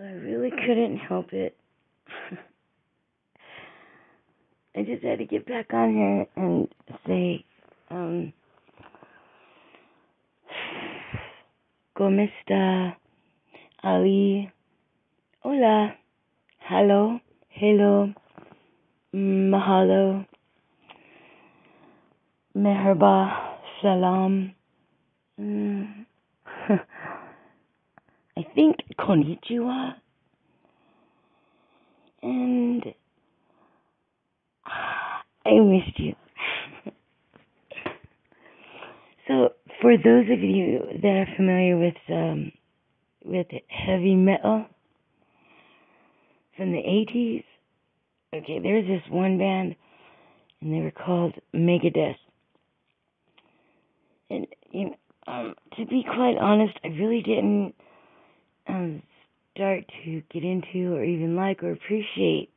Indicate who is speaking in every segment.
Speaker 1: I really couldn't help it. I just had to get back on here and say, um, ¿Cómo está? Ali? Hola. Hello. Hello. Mahalo. Merhaba. Salam. Mm. I think konnichiwa. And I missed you. so, for those of you that are familiar with um, with heavy metal from the 80s, okay, there's this one band, and they were called Megadeth. And you um, to be quite honest, I really didn't um, start to get into or even like or appreciate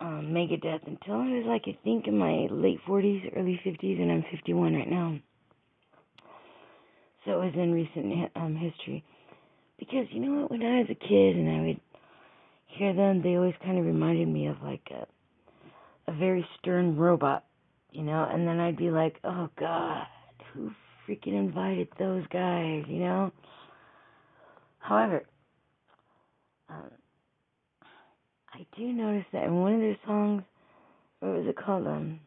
Speaker 1: um, Megadeth until I was like I think in my late 40s, early 50s, and I'm 51 right now. So it was in recent um, history. Because you know what, when I was a kid and I would hear them, they always kind of reminded me of like a a very stern robot, you know. And then I'd be like, oh God, who freaking invited those guys, you know? However, um, I do notice that in one of their songs, what was it called? Um,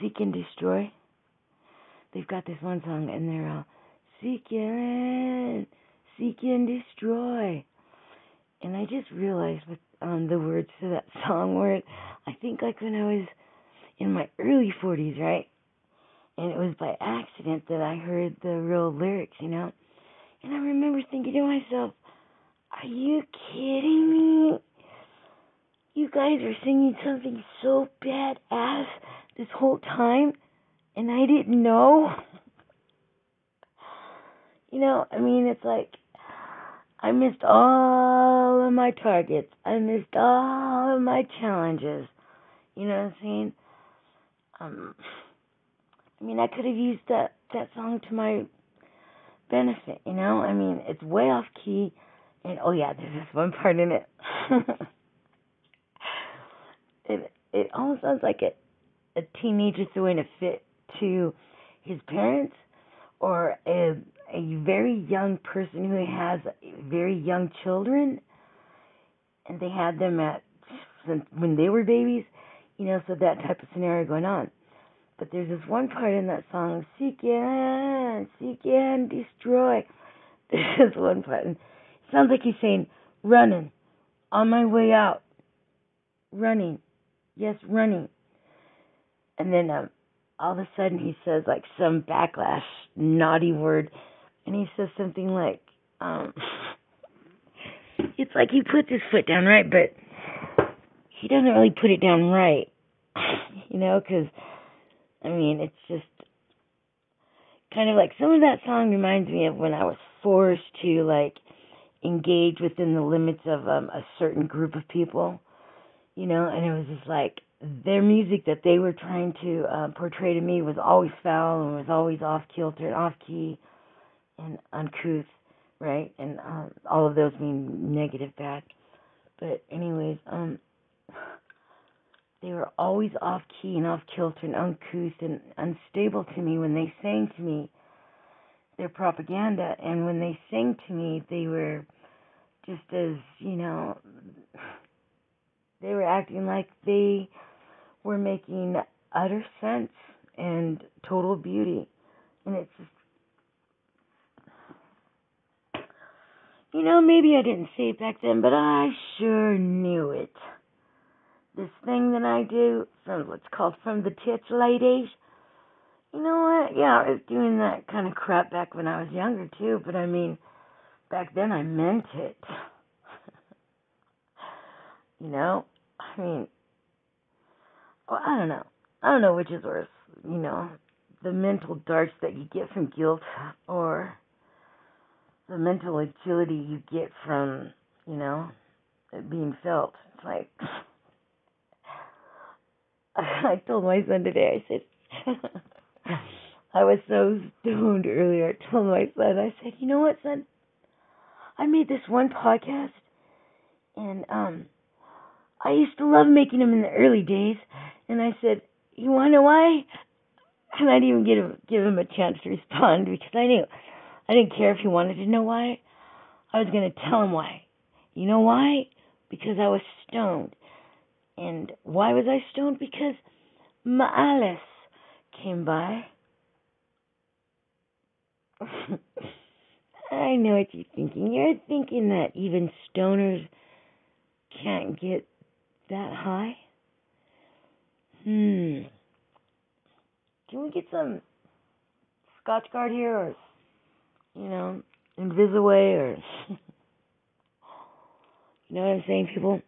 Speaker 1: Seek and Destroy. They've got this one song, and they're all Seek and Seek and Destroy. And I just realized with um, the words to that song were, I think like when I was in my early 40s, right? And it was by accident that I heard the real lyrics, you know? And I remember thinking to myself, are you kidding me? You guys are singing something so badass this whole time, and I didn't know. You know, I mean, it's like I missed all of my targets. I missed all of my challenges. You know what I'm saying? Um, I mean, I could have used that that song to my benefit. You know, I mean, it's way off key, and oh yeah, there's this one part in it. it it almost sounds like a a teenager throwing a fit to his parents or a a very young person who has very young children and they had them at since when they were babies, you know, so that type of scenario going on. But there's this one part in that song, seek and seek and destroy. There's this one part, and it sounds like he's saying, running, on my way out, running, yes, running. And then um, all of a sudden he says like some backlash, naughty word, and he says something like, um, it's like he put his foot down right, but he doesn't really put it down right, you know, because I mean it's just kind of like some of that song reminds me of when I was forced to like engage within the limits of um, a certain group of people, you know, and it was just like their music that they were trying to uh, portray to me was always foul and was always off kilter and off key and uncouth, right? And um, all of those mean negative, bad. But anyways, um, they were always off key and off kilter and uncouth and unstable to me when they sang to me their propaganda, and when they sang to me, they were just as you know, they were acting like they were making utter sense and total beauty, and it's just You know, maybe I didn't say it back then, but I sure knew it. This thing that I do from what's called from the tits ladies. You know what? Yeah, I was doing that kind of crap back when I was younger too, but I mean, back then I meant it. you know? I mean, well, I don't know. I don't know which is worse, you know, the mental darts that you get from guilt or the mental agility you get from, you know, it being felt. It's like I told my son today, I said I was so stoned earlier. I told my son, I said, you know what, son? I made this one podcast, and um, I used to love making them in the early days, and I said, "You want to know why?" And I didn't even give him, give him a chance to respond because I knew I didn't care if he wanted to know why. I was going to tell him why. You know why? Because I was stoned. And why was I stoned? Because my Alice came by. I know what you're thinking. You're thinking that even stoners can't get that high? Hmm. Can we get some Scotchgard here or, you know, Invisaway or. you know what I'm saying, people?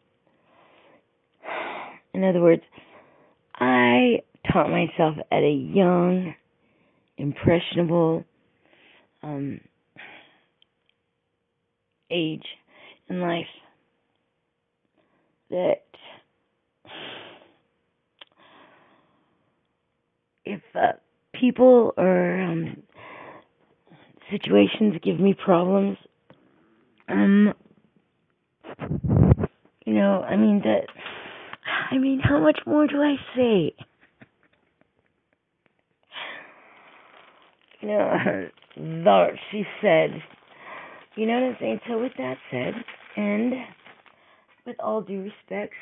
Speaker 1: In other words, I taught myself at a young, impressionable um, age in life that if uh, people or um, situations give me problems, um, you know, I mean that. I mean, how much more do I say? You know, that she said. You know what I'm saying? So with that said, and with all due respect,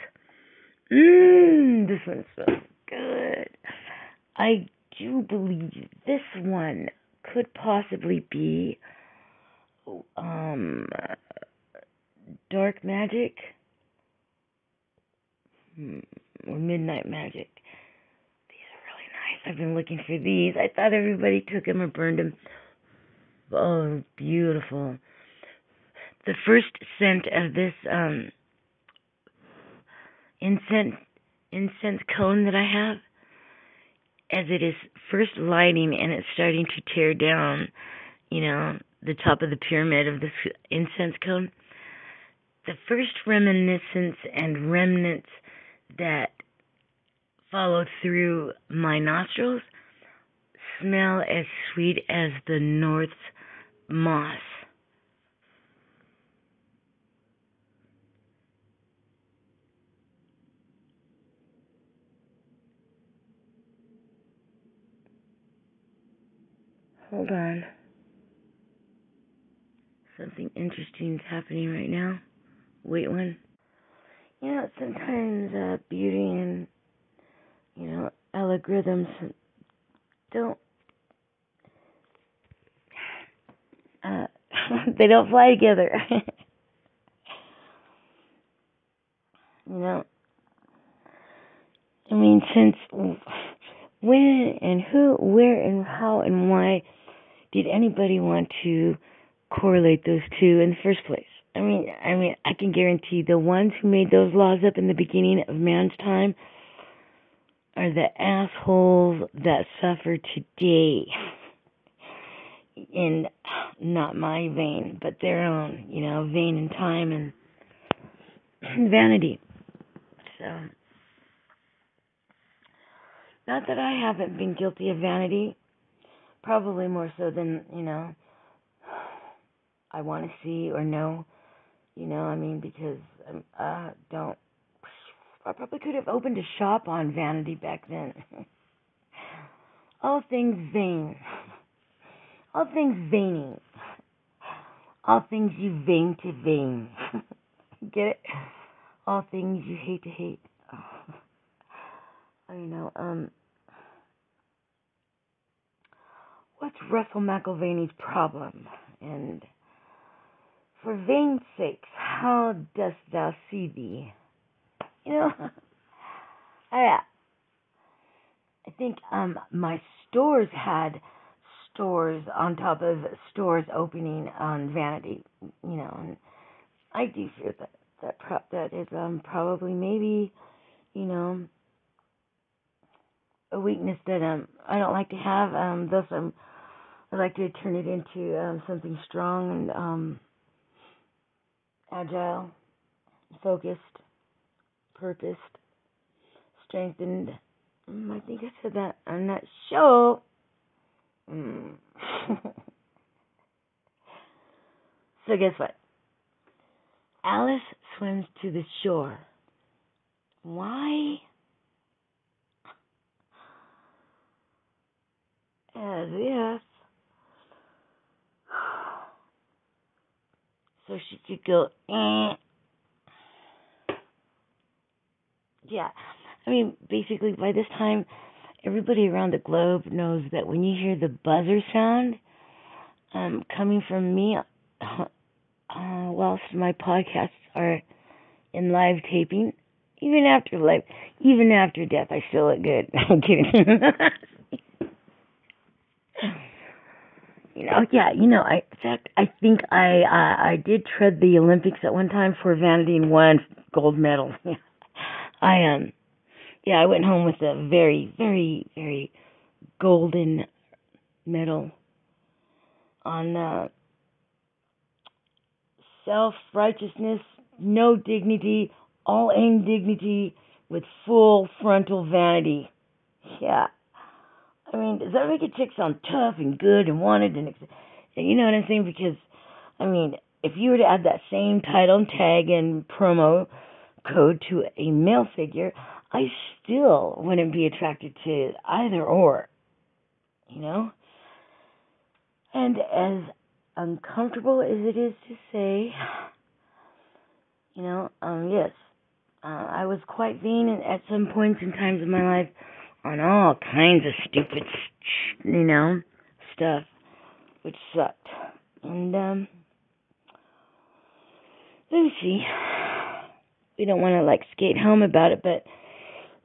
Speaker 1: this one smells good. I do believe this one could possibly be um dark magic or midnight magic. These are really nice. I've been looking for these. I thought everybody took them or burned them. Oh, beautiful. The first scent of this um incense incense cone that I have as it is first lighting and it's starting to tear down, you know, the top of the pyramid of this incense cone, the first reminiscence and remnants that follow through my nostrils smell as sweet as the North's moss. Hold on. Something interesting is happening right now. Wait one. You know, sometimes uh, beauty and, you know, algorithms don't, uh, they don't fly together. you know, I mean, since when and who, where and how and why did anybody want to correlate those two in the first place? I mean, I mean, I can guarantee the ones who made those laws up in the beginning of man's time are the assholes that suffer today. In not my vein, but their own, you know, vein and time and vanity. So, not that I haven't been guilty of vanity, probably more so than, you know, I want to see or know, you know, I mean, because um, uh, don't. I probably could have opened a shop on vanity back then. All things vain. All things veiny. All things you vain to vain. Get it? All things you hate to hate. I don't know, um. What's Russell McIlvaney's problem? And for vain sakes, how dost thou see thee? You know, I, I think um my stores had stores on top of stores opening on vanity. You know, and I do fear that that pro- that is um probably maybe, you know, a weakness that um I don't like to have. Um, thus I'm I like to turn it into um, something strong and um, agile, focused, purposed, strengthened. Mm, I think I said that. I'm not sure. Mm. so guess what? Alice swims to the shore. Why? As if so she could go. Eh. Yeah, I mean, basically, by this time, everybody around the globe knows that when you hear the buzzer sound um, coming from me, uh, whilst my podcasts are in live taping, even after life, even after death, I still look good. I'm kidding. you know, yeah, you know, I in fact, I think I uh, I did tread the Olympics at one time for vanity and won gold medal. I um yeah, I went home with a very, very, very golden medal on uh, self righteousness, no dignity, all aim dignity with full frontal vanity. Yeah. I mean, does that make a chick sound tough and good and wanted and you know what I'm saying? Because I mean, if you were to add that same title and tag and promo code to a male figure, I still wouldn't be attracted to either or, you know? And as uncomfortable as it is to say, you know, um, yes, uh, I was quite vain at some points in times of my life on all kinds of stupid, you know, stuff, which sucked. And, um, let me see. We don't want to, like, skate home about it, but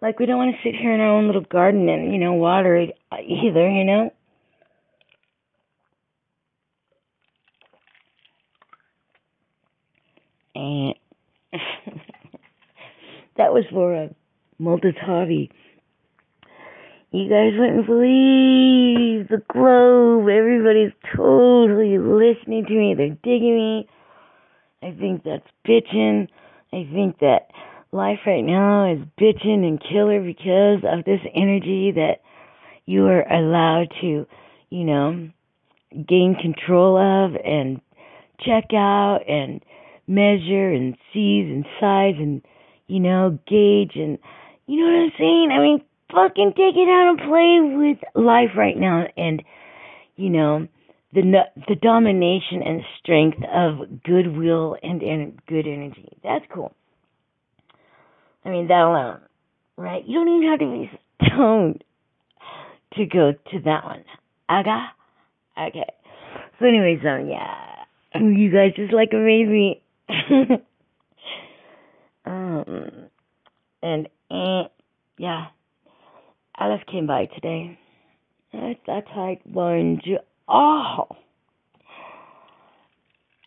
Speaker 1: like we don't want to sit here in our own little garden and you know water it either, you know. And that was for a Multitavi. You guys wouldn't believe the globe. Everybody's totally listening to me. They're digging me. I think that's bitching. I think that life right now is bitching and killer because of this energy that you are allowed to, you know, gain control of and check out and measure and seize and size and, you know, gauge and, you know what I'm saying? I mean, fucking take it out and play with life right now and, you know, the the domination and strength of goodwill and, and good energy. That's cool. I mean, that alone, right? You don't even have to be stoned to go to that one. Aga? Okay. So, anyways, um, yeah. You guys just like amaze me. um, and, eh, yeah. Alice came by today. I thought I'd warn you all.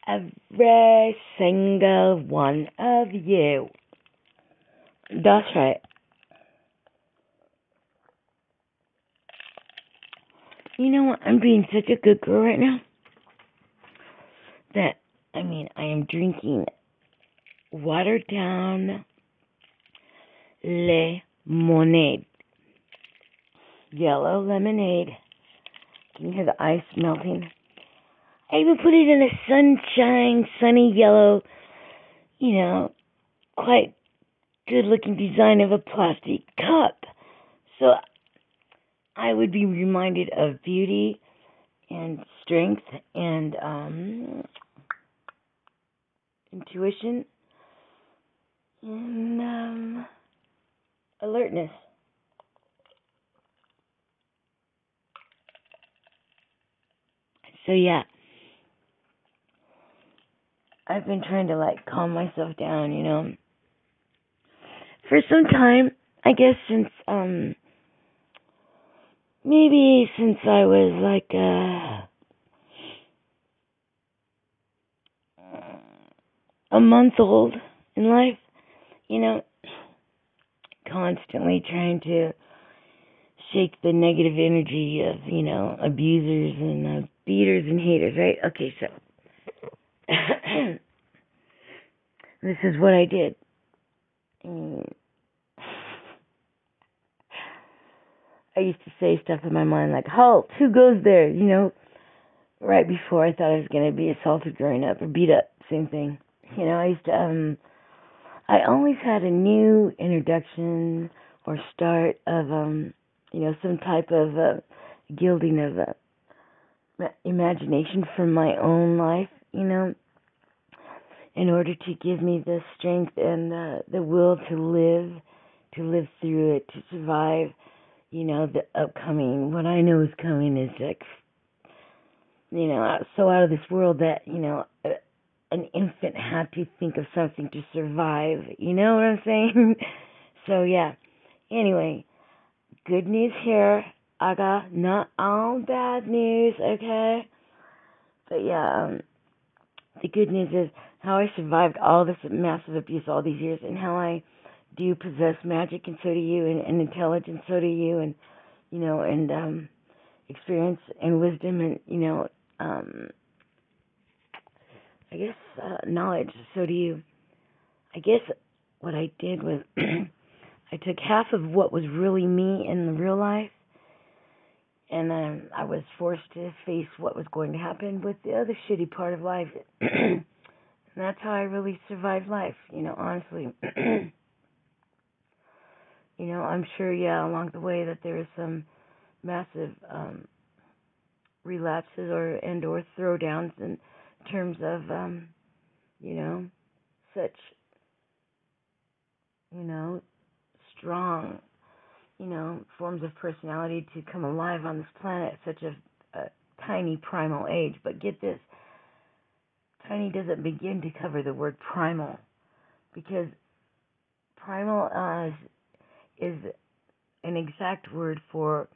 Speaker 1: Every single one of you. That's right. You know what? I'm being such a good girl right now that I mean I am drinking watered down lemonade. Yellow lemonade. Can you hear the ice melting? I even put it in a sunshine, sunny yellow, you know, quite good looking design of a plastic cup. So I would be reminded of beauty and strength and um, intuition and um, alertness. So yeah, I've been trying to like calm myself down, you know for some time. I guess since um maybe since I was like uh a month old in life, you know, constantly trying to shake the negative energy of, you know, abusers and uh, beaters and haters, right? Okay, so this is what I did. I used to say stuff in my mind like, halt, who goes there? You know, right before I thought I was going to be assaulted growing up or beat up, same thing. You know, I used to um I always had a new introduction or start of um you know some type of uh, gilding of uh, imagination from my own life, you know, in order to give me the strength and uh, the will to live, to live through it, to survive, you know, the upcoming. What I know is coming is like, you know, so out of this world that you know. An infant had to think of something to survive. You know what I'm saying? so yeah. Anyway, good news here. I got not all bad news, okay? But yeah, um, the good news is how I survived all this massive abuse all these years and how I do possess magic and so do you and, and intelligence so do you and you know and um experience and wisdom and you know um I guess uh, knowledge. So do you. I guess what I did was I took half of what was really me in the real life, and then I was forced to face what was going to happen with the other shitty part of life. and that's how I really survived life, you know, honestly. you know, I'm sure, yeah, along the way that there was some massive um relapses or and or throwdowns in terms of, um, you know, such, you know, strong, you know, forms of personality to come alive on this planet at such a, a tiny primal age. But get this tiny doesn't begin to cover the word primal because primal uh, is an exact word for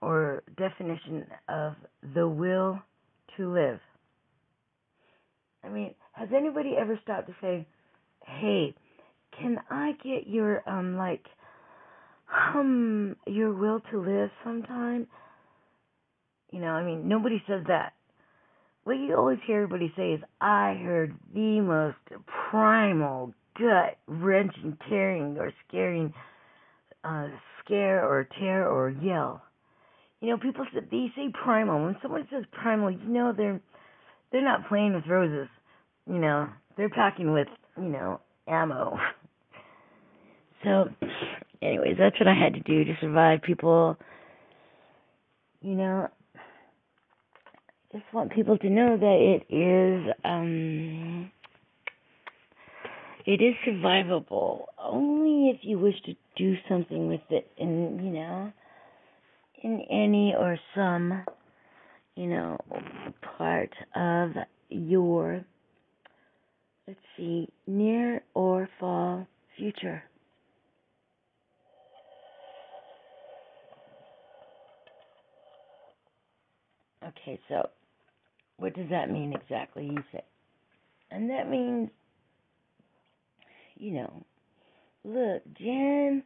Speaker 1: or definition of the will to live. I mean, has anybody ever stopped to say, "Hey, can I get your um like hum your will to live sometime?" You know, I mean, nobody says that. What you always hear everybody say is, "I heard the most primal, gut wrenching, tearing, or scaring uh, scare or tear or yell." You know, people say they say primal. When someone says primal, you know they're they're not playing with roses. You know, they're packing with, you know, ammo. So, anyways, that's what I had to do to survive. People, you know, just want people to know that it is, um, it is survivable only if you wish to do something with it, and you know, in any or some, you know, part of your let's see, near or far future. Okay, so what does that mean exactly? You say, and that means, you know, look, Jen,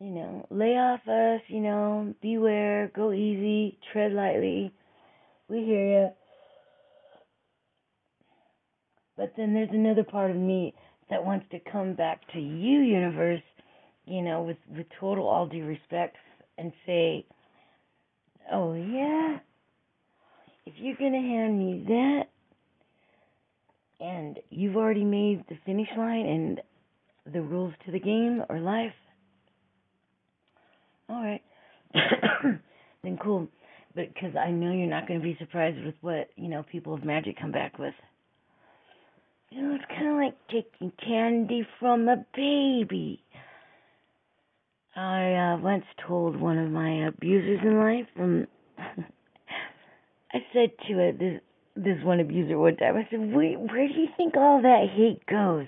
Speaker 1: you know, lay off us, you know, beware, go easy, tread lightly. We hear you. But then there's another part of me that wants to come back to you, universe, you know, with, with total all due respect and say, oh, yeah, if you're going to hand me that, and you've already made the finish line and the rules to the game or life, all right, then cool. But because I know you're not going to be surprised with what, you know, people of magic come back with. You know, it's kind of like taking candy from a baby. I uh, once told one of my abusers in life, um, I said to it, this this one abuser one time, I said, where do you think all that hate goes?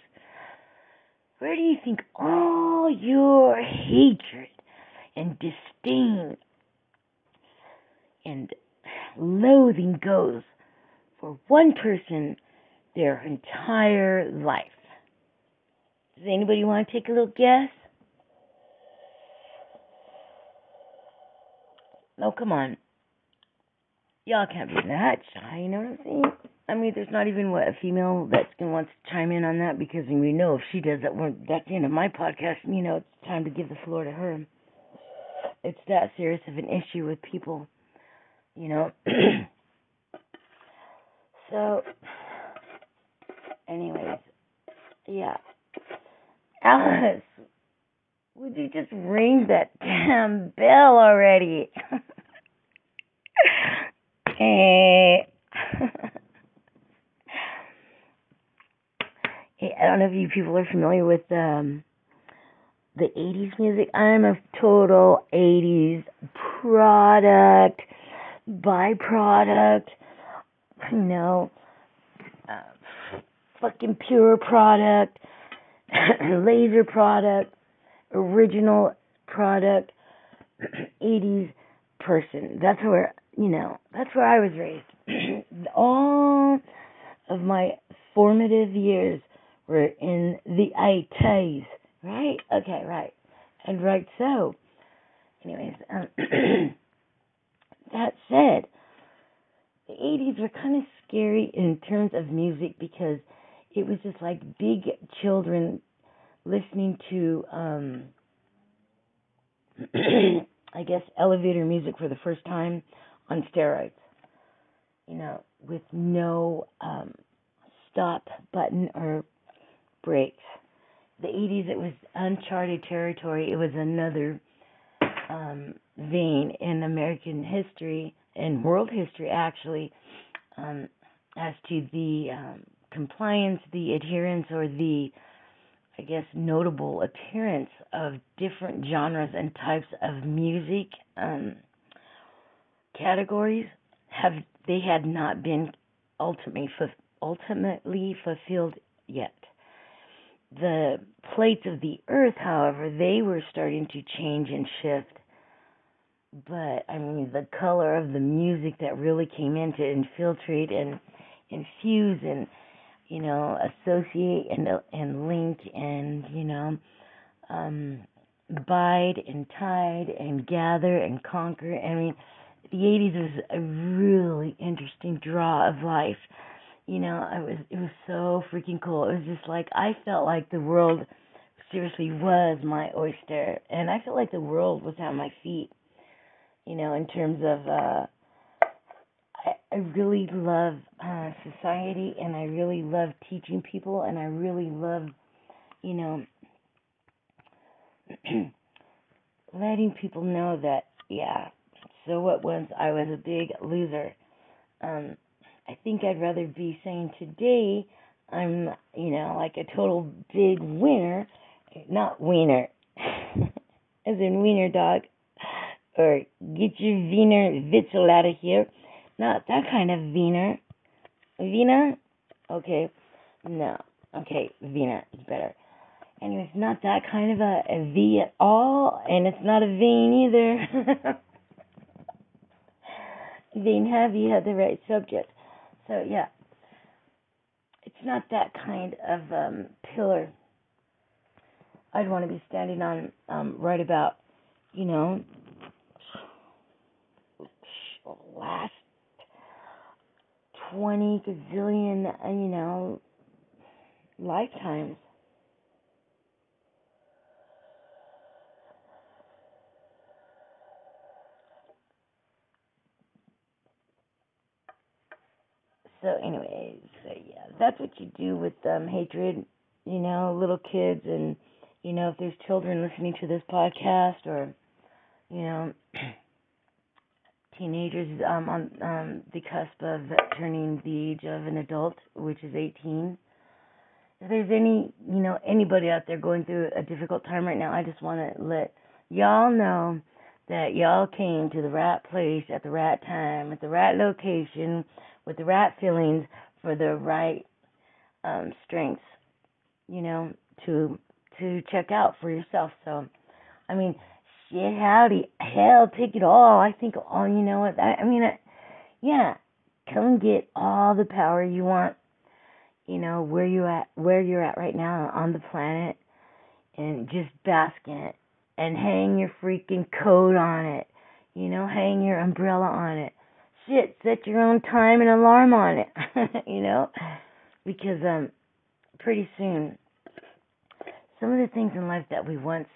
Speaker 1: Where do you think all your hatred and disdain and loathing goes for one person their entire life. Does anybody want to take a little guess? No, come on. Y'all can't be that shy, you know what I'm saying? I mean, there's not even what a female that's gonna want to chime in on that because we know if she does that, we're, that's the end of my podcast. You know, it's time to give the floor to her. It's that serious of an issue with people, you know. so, anyways, yeah. Alice, would you just ring that damn bell already? I don't know if you people are familiar with um the 80s music. I'm a total 80s product, byproduct, you know, uh, fucking pure product, laser product, original product, 80s person. That's where, you know, that's where I was raised. All of my formative years were in the 80s. Right? Okay, right. And right so. Anyways, um, that said, the 80s were kind of scary in terms of music because it was just like big children listening to, um, I guess, elevator music for the first time on steroids. You know, with no um, stop button or brakes the 80s, it was uncharted territory. It was another um, vein in American history and world history, actually, um, as to the um, compliance, the adherence, or the, I guess, notable appearance of different genres and types of music um, categories. Have they had not been ultimately ultimately fulfilled yet? The plates of the earth, however, they were starting to change and shift. But I mean, the color of the music that really came in to infiltrate and infuse and you know associate and and link and you know um bide and tide and gather and conquer. I mean, the 80s was a really interesting draw of life you know, I was it was so freaking cool. It was just like I felt like the world seriously was my oyster and I felt like the world was at my feet. You know, in terms of uh I, I really love uh society and I really love teaching people and I really love, you know, letting people know that yeah, so what once I was a big loser. Um I think I'd rather be saying today I'm, you know, like a total big winner, not wiener, as in wiener dog, or get your wiener witzel out of here. Not that kind of wiener. Wiener? Okay. No. Okay, wiener is better. Anyways, not that kind of a, a V at all, and it's not a vein either. vein heavy had the right subject. So yeah, it's not that kind of um, pillar. I'd want to be standing on um, right about, you know, last twenty gazillion, you know, lifetimes. So anyways, so yeah, that's what you do with um hatred, you know, little kids and you know, if there's children listening to this podcast or you know teenagers um on um the cusp of turning the age of an adult, which is 18. If there's any, you know, anybody out there going through a difficult time right now, I just want to let y'all know that y'all came to the right place at the right time, at the right location, with the right feelings for the right um, strengths, you know, to to check out for yourself. So, I mean, shit, howdy, hell, take it all. I think, oh, you know what? I, I mean, I, yeah, come get all the power you want. You know where you at, where you're at right now on the planet, and just bask in it, and hang your freaking coat on it. You know, hang your umbrella on it shit, set your own time and alarm on it, you know? Because um pretty soon some of the things in life that we once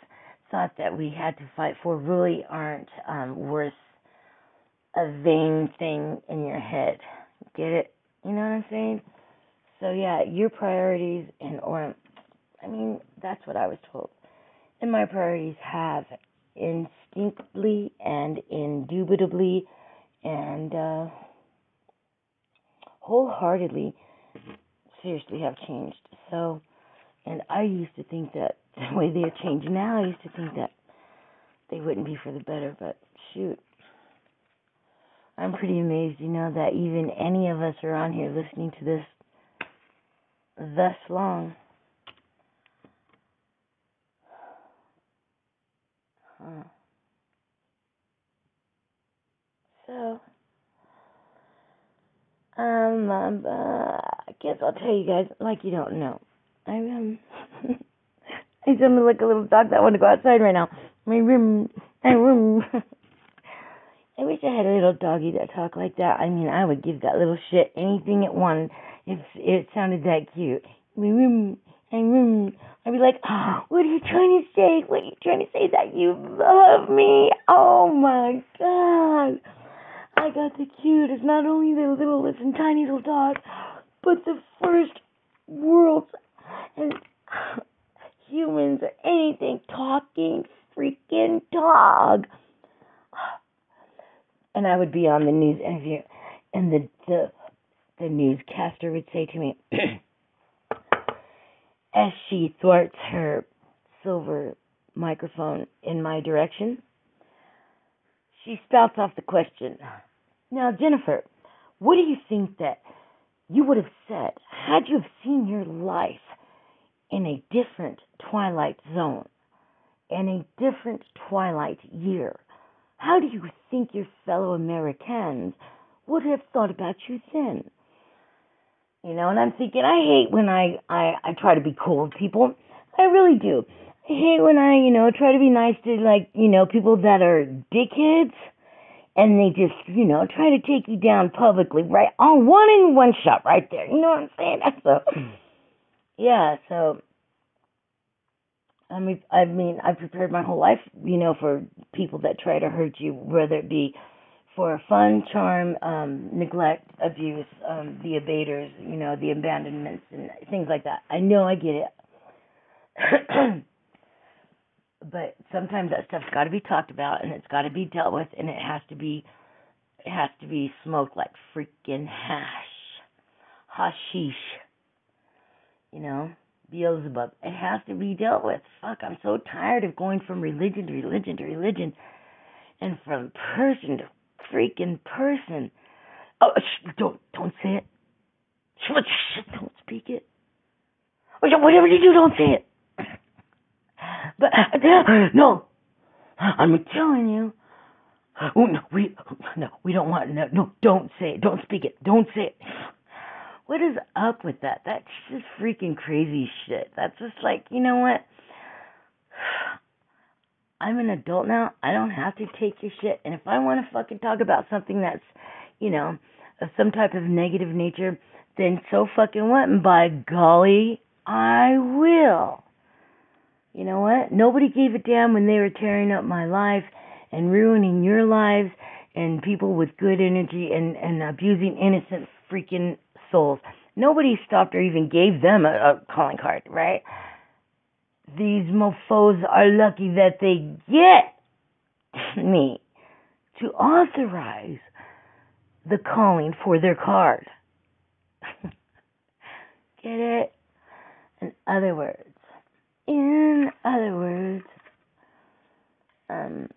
Speaker 1: thought that we had to fight for really aren't um worth a vain thing in your head. Get it? You know what I'm saying? So yeah, your priorities and or I mean, that's what I was told. And my priorities have instinctively and indubitably and uh, wholeheartedly, seriously, have changed. So, and I used to think that the way they have changed now, I used to think that they wouldn't be for the better, but shoot. I'm pretty amazed, you know, that even any of us are on here listening to this thus long. Huh. So, um, um uh, I guess I'll tell you guys, like you don't know. I um, I sound like a little dog that want to go outside right now. My room, my room. I wish I had a little doggy that talked like that. I mean, I would give that little shit anything it wanted if it sounded that cute. My room, my room. I'd be like, oh, what are you trying to say? What are you trying to say that you love me? Oh my god. I got the cutest, not only the littlest and tiny little dog, but the first world's and humans or anything talking freaking dog. And I would be on the news interview, and the the the newscaster would say to me, as she thwarts her silver microphone in my direction, she spouts off the question. Now, Jennifer, what do you think that you would have said had you have seen your life in a different twilight zone, in a different twilight year? How do you think your fellow Americans would have thought about you then? You know, and I'm thinking, I hate when I, I, I try to be cool with people. I really do. I hate when I, you know, try to be nice to, like, you know, people that are dickheads and they just, you know, try to take you down publicly, right? On one in one shot right there. You know what I'm saying? So, yeah, so, I mean, I mean, I've prepared my whole life, you know, for people that try to hurt you, whether it be for fun, charm, um, neglect, abuse, um, the abaters, you know, the abandonments and things like that. I know I get it. but sometimes that stuff's got to be talked about and it's got to be dealt with and it has to be it has to be smoked like freaking hash hashish you know beelzebub. It has to be dealt with. Fuck i'm so tired of going from religion to religion to religion and from person to freaking person. Oh sh- don't don't say it. Sh- don't speak it. Oh, whatever you do don't say it but no, I'm telling you. Oh, no, we no, we don't want no, no. Don't say it. Don't speak it. Don't say it. What is up with that? That's just freaking crazy shit. That's just like you know what. I'm an adult now. I don't have to take your shit. And if I want to fucking talk about something that's, you know, some type of negative nature, then so fucking what? And by golly, I will. You know what? Nobody gave a damn when they were tearing up my life and ruining your lives and people with good energy and, and abusing innocent freaking souls. Nobody stopped or even gave them a, a calling card, right? These mofos are lucky that they get me to authorize the calling for their card. get it? In other words, in other words, um,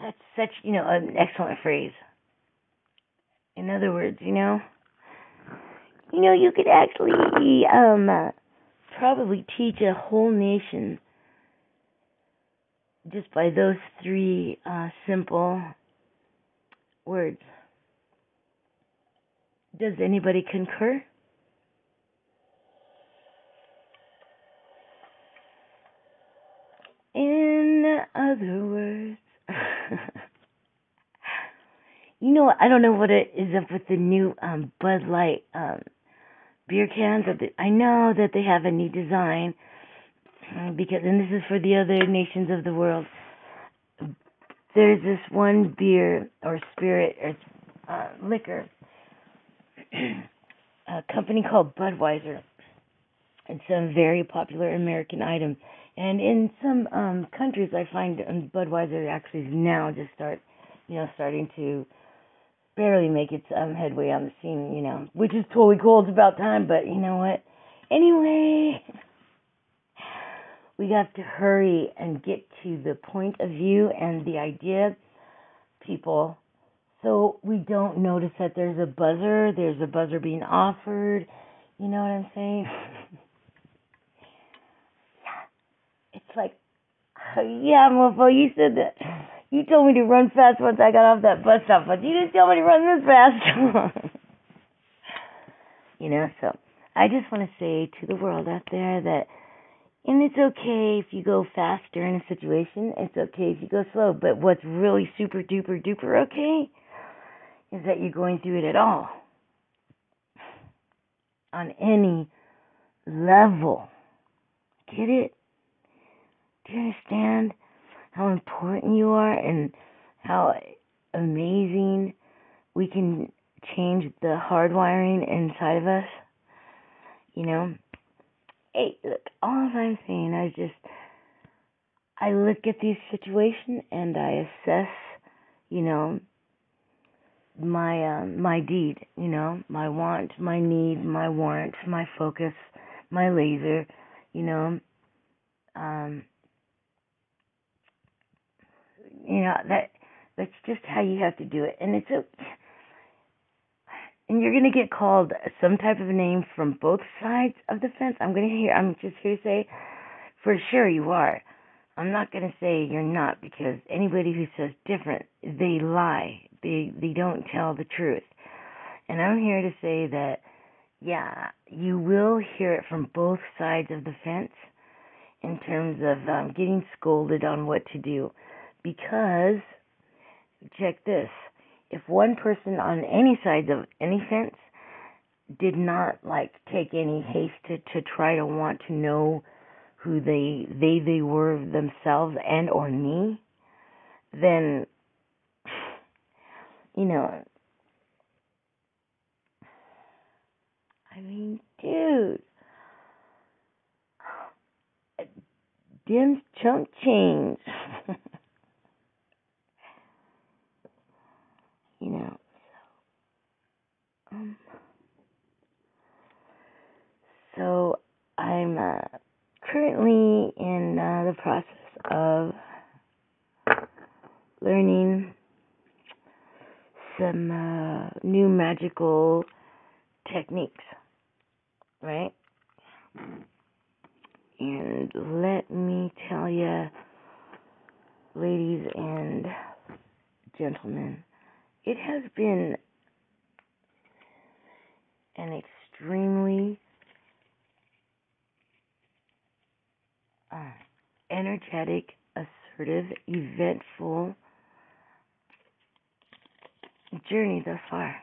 Speaker 1: that's such, you know, an excellent phrase. In other words, you know, you know, you could actually um, uh, probably teach a whole nation just by those three uh, simple words. Does anybody concur? In other words, you know, I don't know what it is up with the new um, Bud Light um, beer cans. I know that they have a new design uh, because, and this is for the other nations of the world. There's this one beer or spirit or uh, liquor, a company called Budweiser, It's a very popular American item. And in some um countries, I find um, Budweiser actually now just start, you know, starting to barely make its um headway on the scene, you know, which is totally cool. It's about time, but you know what? Anyway, we have to hurry and get to the point of view and the idea, people, so we don't notice that there's a buzzer, there's a buzzer being offered. You know what I'm saying? yeah. It's like, yeah, mofo, you said that. You told me to run fast once I got off that bus stop, but you didn't tell me to run this fast. you know, so I just want to say to the world out there that and it's okay if you go faster in a situation. It's okay if you go slow. But what's really super duper duper okay is that you're going through it at all. On any level. Get it? Do you understand how important you are and how amazing we can change the hardwiring inside of us? You know? hey, look, all I'm saying is just I look at these situations and I assess, you know, my um, my deed, you know, my want, my need, my warrant, my focus, my laser, you know, um, you know that that's just how you have to do it, and it's a and you're to get called some type of name from both sides of the fence. I'm to hear, I'm just here to say, for sure you are. I'm not to say you're not because anybody who says different, they lie. They they don't tell the truth. And I'm here to say that yeah, you will hear it from both sides of the fence in terms of um, getting scolded on what to do because check this if one person on any side of any fence did not like take any haste to, to try to want to know who they they they were themselves and or me, then you know I mean, dude. Dim chump change. you know. So, um, so I'm uh, currently in uh, the process of learning some uh, new magical techniques, right? And let me tell you, ladies and gentlemen, it has been an extremely uh, energetic, assertive, eventful journey thus far.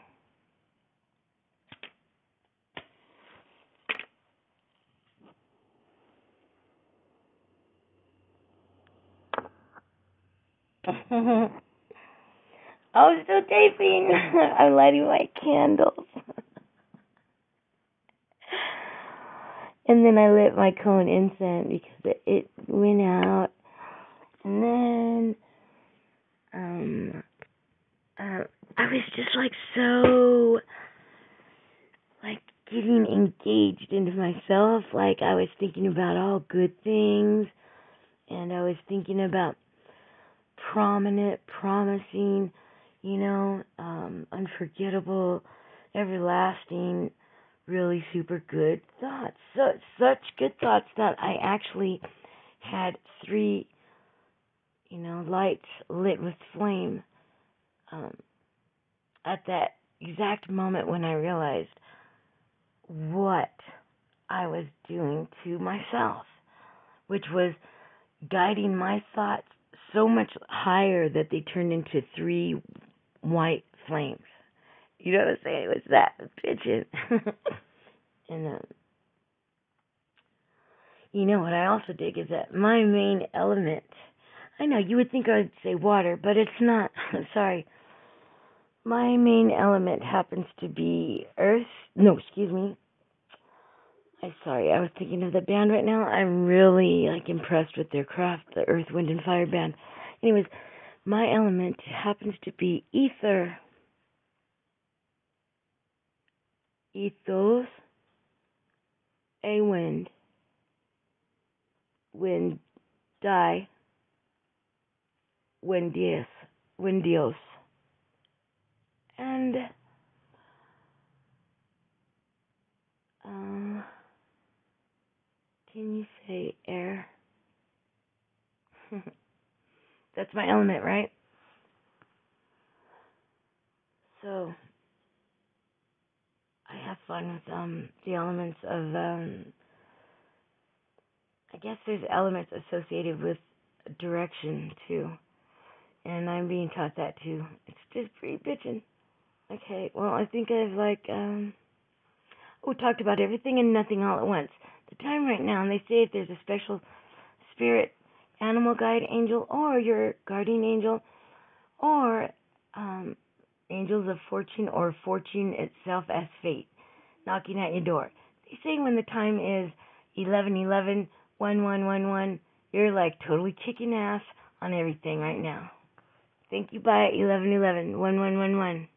Speaker 1: I'm still taping. I'm lighting my candles. and then I lit my cone incense because it, it went out. And then um uh, I was just like so like getting engaged into myself. Like I was thinking about all good things and I was thinking about prominent, promising you know, um, unforgettable, everlasting, really super good thoughts. Such such good thoughts that I actually had three, you know, lights lit with flame. Um, at that exact moment when I realized what I was doing to myself, which was guiding my thoughts so much higher that they turned into three white flames. You know what I'm saying? It was that pigeon. and um, you know what I also dig is that my main element. I know you would think I'd say water, but it's not. I'm sorry. My main element happens to be earth. No, excuse me. I'm sorry, I was thinking of the band right now. I'm really like impressed with their craft, the Earth, Wind, and Fire band. Anyways, my element happens to be ether. Ethos, a wind, wind, die, windius, windios, and um. Can you say air? That's my element, right? So I have fun with um the elements of um I guess there's elements associated with direction too. And I'm being taught that too. It's just pretty bitchin'. Okay, well I think I've like um oh talked about everything and nothing all at once the time right now, and they say if there's a special spirit, animal guide angel, or your guardian angel, or um, angels of fortune, or fortune itself as fate, knocking at your door. They say when the time is 11 11 1 1 1 1, you're like totally kicking ass on everything right now. Thank you, bye. 11 11 1 1 1 1.